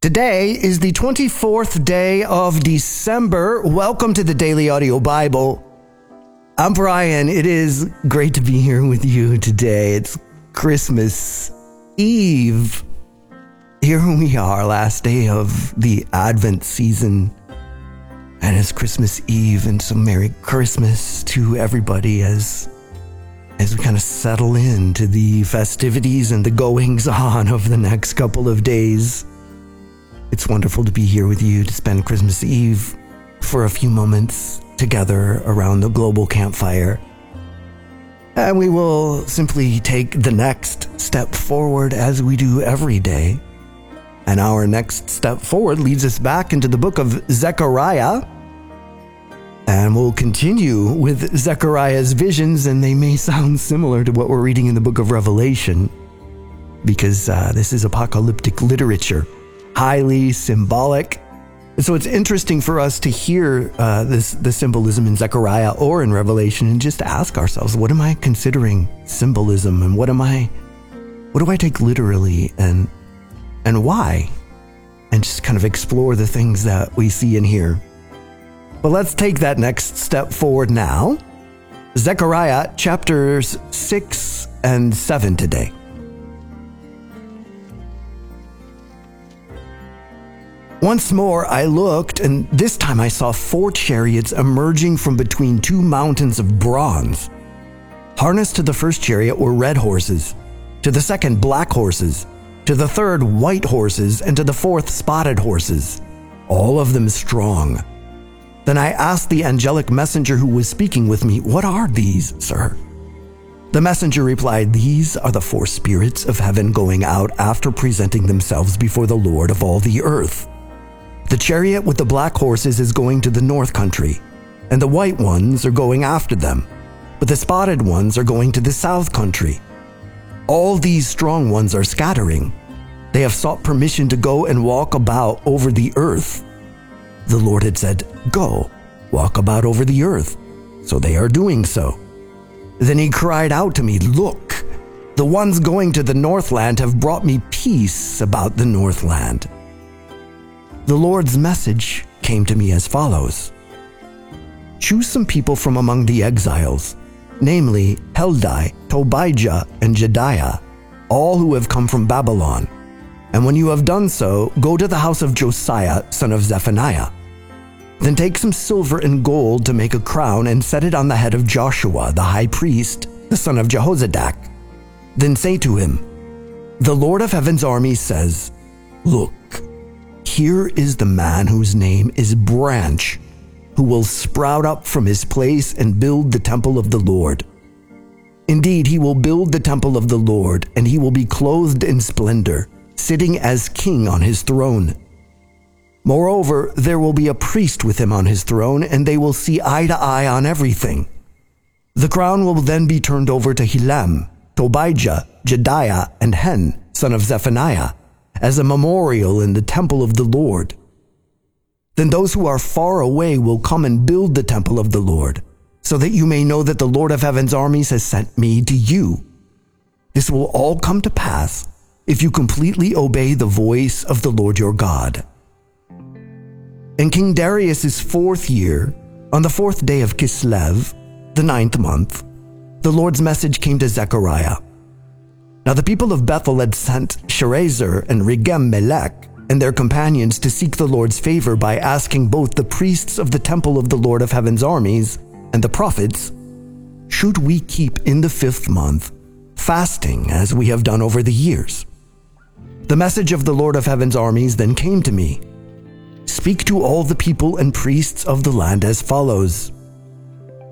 Today is the 24th day of December. Welcome to the Daily Audio Bible. I'm Brian. It is great to be here with you today. It's Christmas Eve. Here we are, last day of the Advent season. And it's Christmas Eve, and so Merry Christmas to everybody as as we kind of settle into the festivities and the goings on of the next couple of days. It's wonderful to be here with you to spend Christmas Eve for a few moments together around the global campfire. And we will simply take the next step forward as we do every day. And our next step forward leads us back into the book of Zechariah. And we'll continue with Zechariah's visions, and they may sound similar to what we're reading in the book of Revelation, because uh, this is apocalyptic literature highly symbolic. So it's interesting for us to hear uh, this the symbolism in Zechariah or in Revelation and just ask ourselves, what am I considering symbolism and what am I what do I take literally and and why? And just kind of explore the things that we see and hear. But let's take that next step forward now. Zechariah chapters 6 and 7 today. Once more I looked, and this time I saw four chariots emerging from between two mountains of bronze. Harnessed to the first chariot were red horses, to the second, black horses, to the third, white horses, and to the fourth, spotted horses, all of them strong. Then I asked the angelic messenger who was speaking with me, What are these, sir? The messenger replied, These are the four spirits of heaven going out after presenting themselves before the Lord of all the earth. The chariot with the black horses is going to the north country, and the white ones are going after them, but the spotted ones are going to the south country. All these strong ones are scattering. They have sought permission to go and walk about over the earth. The Lord had said, Go, walk about over the earth. So they are doing so. Then he cried out to me, Look, the ones going to the Northland have brought me peace about the Northland. The Lord's message came to me as follows Choose some people from among the exiles, namely Heldai, Tobijah, and Jedaiah, all who have come from Babylon. And when you have done so, go to the house of Josiah, son of Zephaniah. Then take some silver and gold to make a crown and set it on the head of Joshua, the high priest, the son of Jehozadak. Then say to him, The Lord of heaven's armies says, Look, here is the man whose name is Branch, who will sprout up from his place and build the temple of the Lord. Indeed, he will build the temple of the Lord, and he will be clothed in splendor, sitting as king on his throne. Moreover, there will be a priest with him on his throne, and they will see eye to eye on everything. The crown will then be turned over to Helem, Tobijah, Jedaiah, and Hen, son of Zephaniah as a memorial in the temple of the Lord. Then those who are far away will come and build the temple of the Lord, so that you may know that the Lord of heaven's armies has sent me to you. This will all come to pass if you completely obey the voice of the Lord your God. In King Darius's fourth year, on the fourth day of Kislev, the ninth month, the Lord's message came to Zechariah now the people of Bethel had sent Sharezer and Regem Melech and their companions to seek the Lord's favor by asking both the priests of the temple of the Lord of Heaven's armies and the prophets, Should we keep in the fifth month fasting as we have done over the years? The message of the Lord of Heaven's armies then came to me Speak to all the people and priests of the land as follows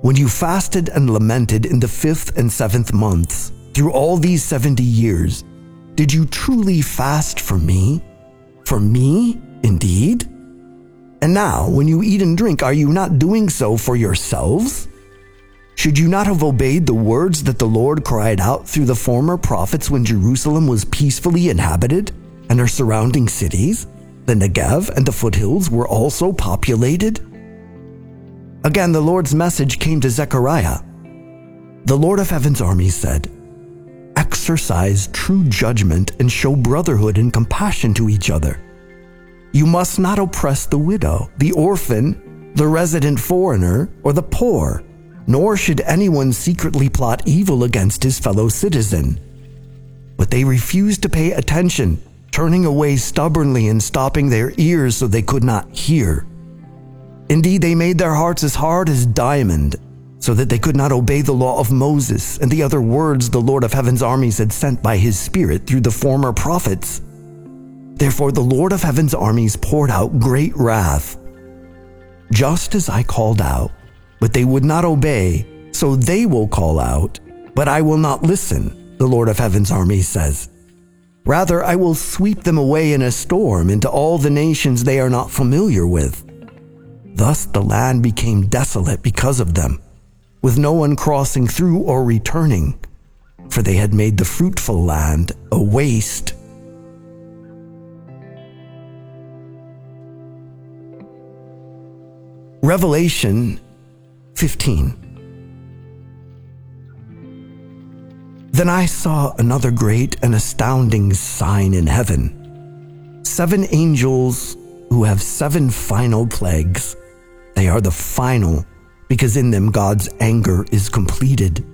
When you fasted and lamented in the fifth and seventh months, through all these 70 years, did you truly fast for me? For me, indeed? And now, when you eat and drink, are you not doing so for yourselves? Should you not have obeyed the words that the Lord cried out through the former prophets when Jerusalem was peacefully inhabited and her surrounding cities, the Negev and the foothills were also populated? Again, the Lord's message came to Zechariah. The Lord of heaven's armies said, exercise true judgment and show brotherhood and compassion to each other. You must not oppress the widow, the orphan, the resident foreigner, or the poor, nor should anyone secretly plot evil against his fellow citizen. But they refused to pay attention, turning away stubbornly and stopping their ears so they could not hear. Indeed, they made their hearts as hard as diamond, so that they could not obey the law of Moses and the other words the Lord of heaven's armies had sent by his Spirit through the former prophets. Therefore, the Lord of heaven's armies poured out great wrath. Just as I called out, but they would not obey, so they will call out, but I will not listen, the Lord of heaven's armies says. Rather, I will sweep them away in a storm into all the nations they are not familiar with. Thus the land became desolate because of them, with no one crossing through or returning, for they had made the fruitful land a waste. Revelation 15. Then I saw another great and astounding sign in heaven seven angels who have seven final plagues. They are the final because in them God's anger is completed.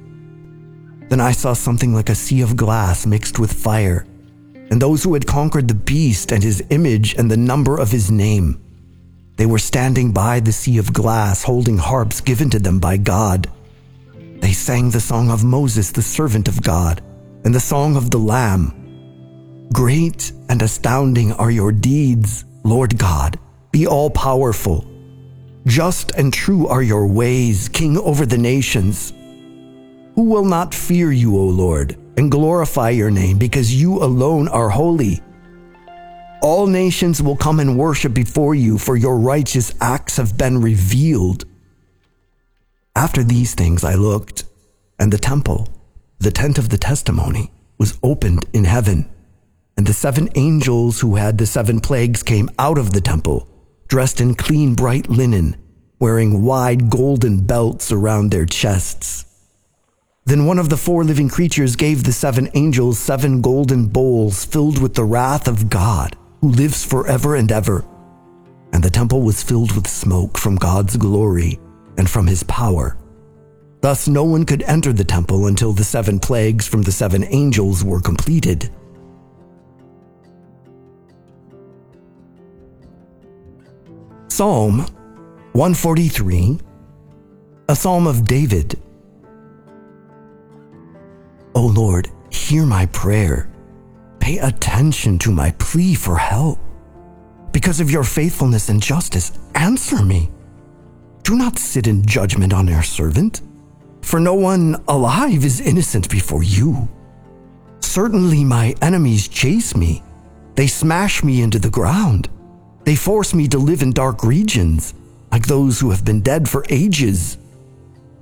Then I saw something like a sea of glass mixed with fire, and those who had conquered the beast and his image and the number of his name. They were standing by the sea of glass, holding harps given to them by God. They sang the song of Moses, the servant of God, and the song of the Lamb. Great and astounding are your deeds, Lord God, be all powerful. Just and true are your ways, King over the nations. Who will not fear you, O Lord, and glorify your name, because you alone are holy? All nations will come and worship before you, for your righteous acts have been revealed. After these things I looked, and the temple, the tent of the testimony, was opened in heaven. And the seven angels who had the seven plagues came out of the temple, dressed in clean bright linen, wearing wide golden belts around their chests. Then one of the four living creatures gave the seven angels seven golden bowls filled with the wrath of God who lives forever and ever. And the temple was filled with smoke from God's glory and from his power. Thus, no one could enter the temple until the seven plagues from the seven angels were completed. Psalm 143, a psalm of David. O Lord, hear my prayer Pay attention to my plea for help. Because of your faithfulness and justice, answer me. Do not sit in judgment on your servant, for no one alive is innocent before you. Certainly my enemies chase me. They smash me into the ground. They force me to live in dark regions, like those who have been dead for ages.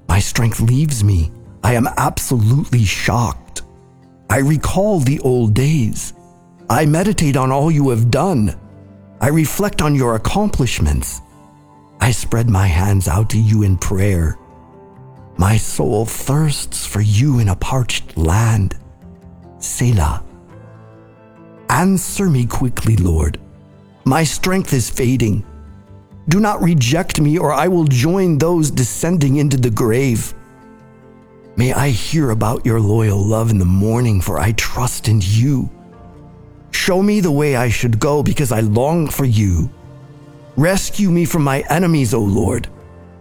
My strength leaves me. I am absolutely shocked. I recall the old days. I meditate on all you have done. I reflect on your accomplishments. I spread my hands out to you in prayer. My soul thirsts for you in a parched land. Selah. Answer me quickly, Lord. My strength is fading. Do not reject me, or I will join those descending into the grave. May I hear about your loyal love in the morning, for I trust in you. Show me the way I should go, because I long for you. Rescue me from my enemies, O Lord.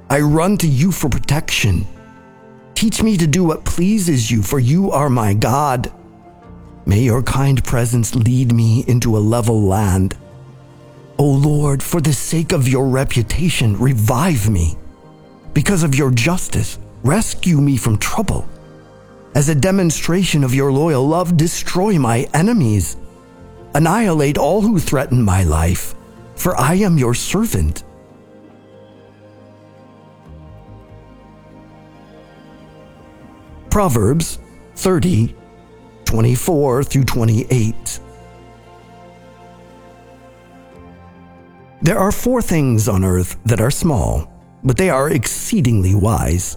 I run to you for protection. Teach me to do what pleases you, for you are my God. May your kind presence lead me into a level land. O Lord, for the sake of your reputation, revive me. Because of your justice, Rescue me from trouble. As a demonstration of your loyal love, destroy my enemies. Annihilate all who threaten my life, for I am your servant. Proverbs 30, 24 through 28. There are four things on earth that are small, but they are exceedingly wise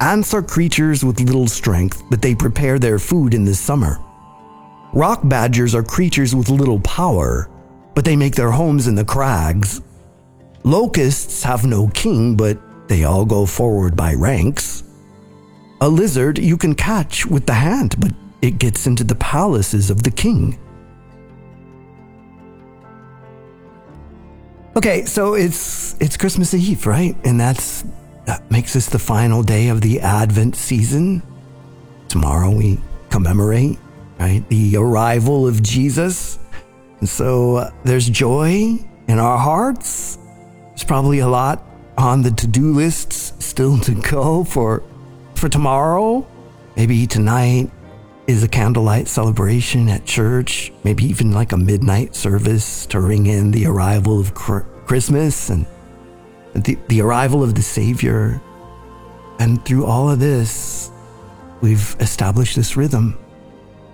Ants are creatures with little strength, but they prepare their food in the summer. Rock badgers are creatures with little power, but they make their homes in the crags. Locusts have no king, but they all go forward by ranks. A lizard you can catch with the hand, but it gets into the palaces of the king. Okay, so it's it's Christmas Eve, right? And that's that makes this the final day of the Advent season. Tomorrow we commemorate, right, the arrival of Jesus. And so uh, there's joy in our hearts. There's probably a lot on the to-do lists still to go for for tomorrow. Maybe tonight is a candlelight celebration at church, maybe even like a midnight service to ring in the arrival of Christmas and the, the arrival of the Savior. And through all of this, we've established this rhythm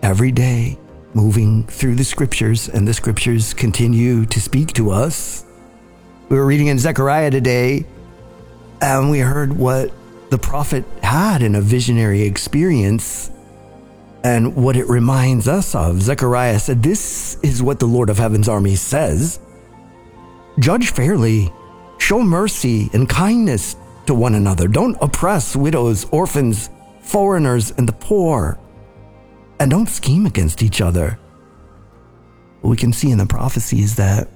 every day, moving through the scriptures, and the scriptures continue to speak to us. We were reading in Zechariah today, and we heard what the prophet had in a visionary experience and what it reminds us of. Zechariah said, This is what the Lord of Heaven's army says Judge fairly, show mercy and kindness to one another. Don't oppress widows, orphans, foreigners, and the poor. And don't scheme against each other. What we can see in the prophecies that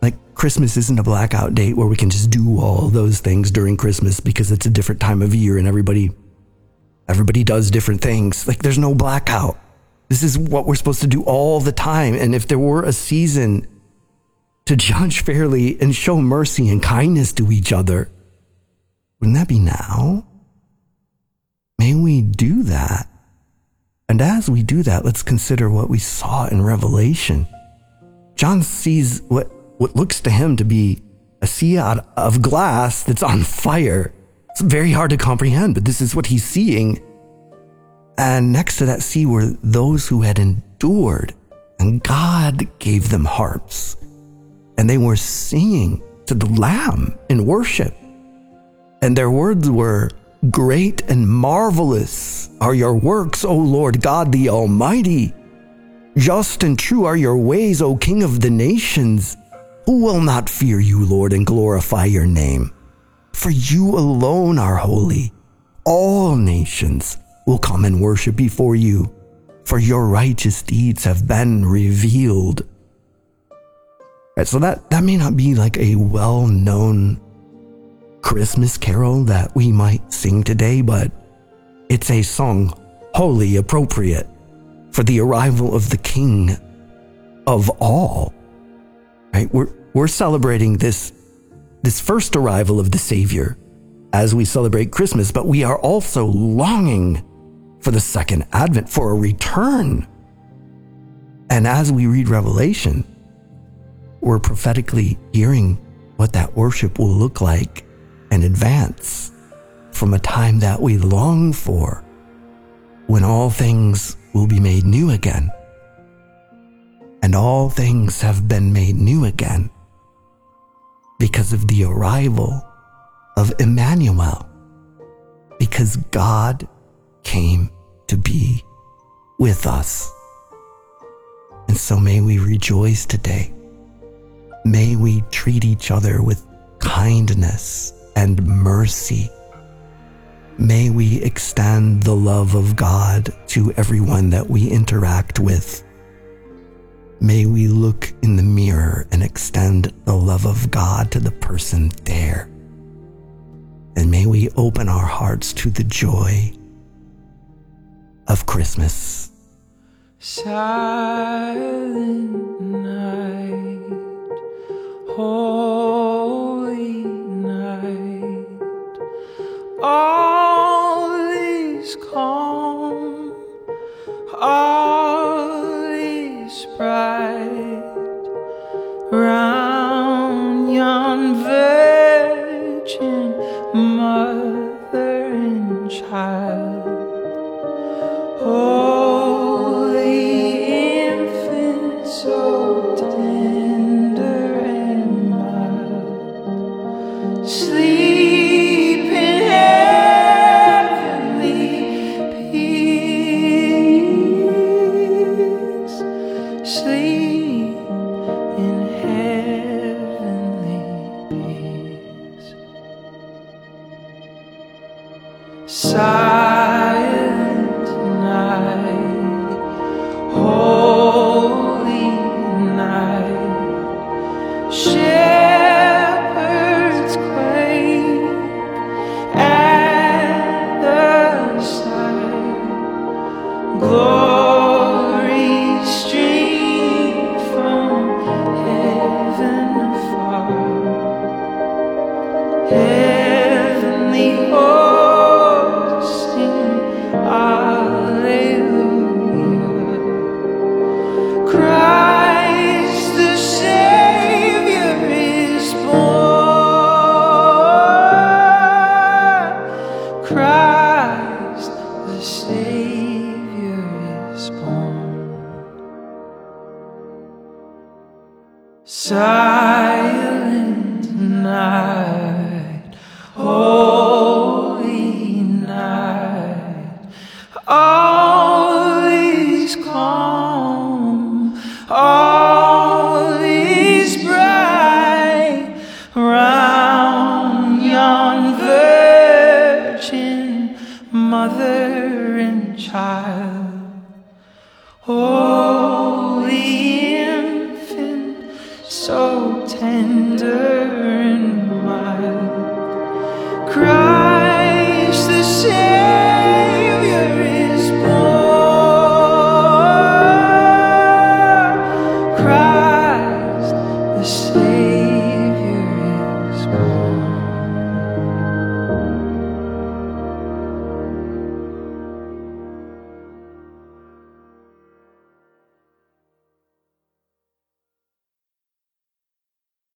like Christmas isn't a blackout date where we can just do all those things during Christmas because it's a different time of year and everybody Everybody does different things. Like there's no blackout. This is what we're supposed to do all the time. And if there were a season to judge fairly and show mercy and kindness to each other, wouldn't that be now? May we do that. And as we do that, let's consider what we saw in Revelation. John sees what, what looks to him to be a sea of glass that's on fire. It's very hard to comprehend, but this is what he's seeing. And next to that sea were those who had endured, and God gave them harps, and they were singing to the Lamb in worship. And their words were, Great and marvelous are your works, O Lord God the Almighty. Just and true are your ways, O King of the nations. Who will not fear you, Lord, and glorify your name? For you alone are holy. All nations will come and worship before you, for your righteous deeds have been revealed. Right, so that, that may not be like a well known Christmas carol that we might sing today, but it's a song wholly appropriate for the arrival of the King of all. Right? We're, we're celebrating this this first arrival of the Savior as we celebrate Christmas, but we are also longing for the second advent, for a return. And as we read Revelation, we're prophetically hearing what that worship will look like in advance from a time that we long for when all things will be made new again. And all things have been made new again because of the arrival of Emmanuel, because God came to be with us. And so may we rejoice today. May we treat each other with kindness and mercy. May we extend the love of God to everyone that we interact with. May we look in the mirror and extend the love of God to the person there. And may we open our hearts to the joy of Christmas. Silent night, holy Silent so tender and mild. Christ the Savior.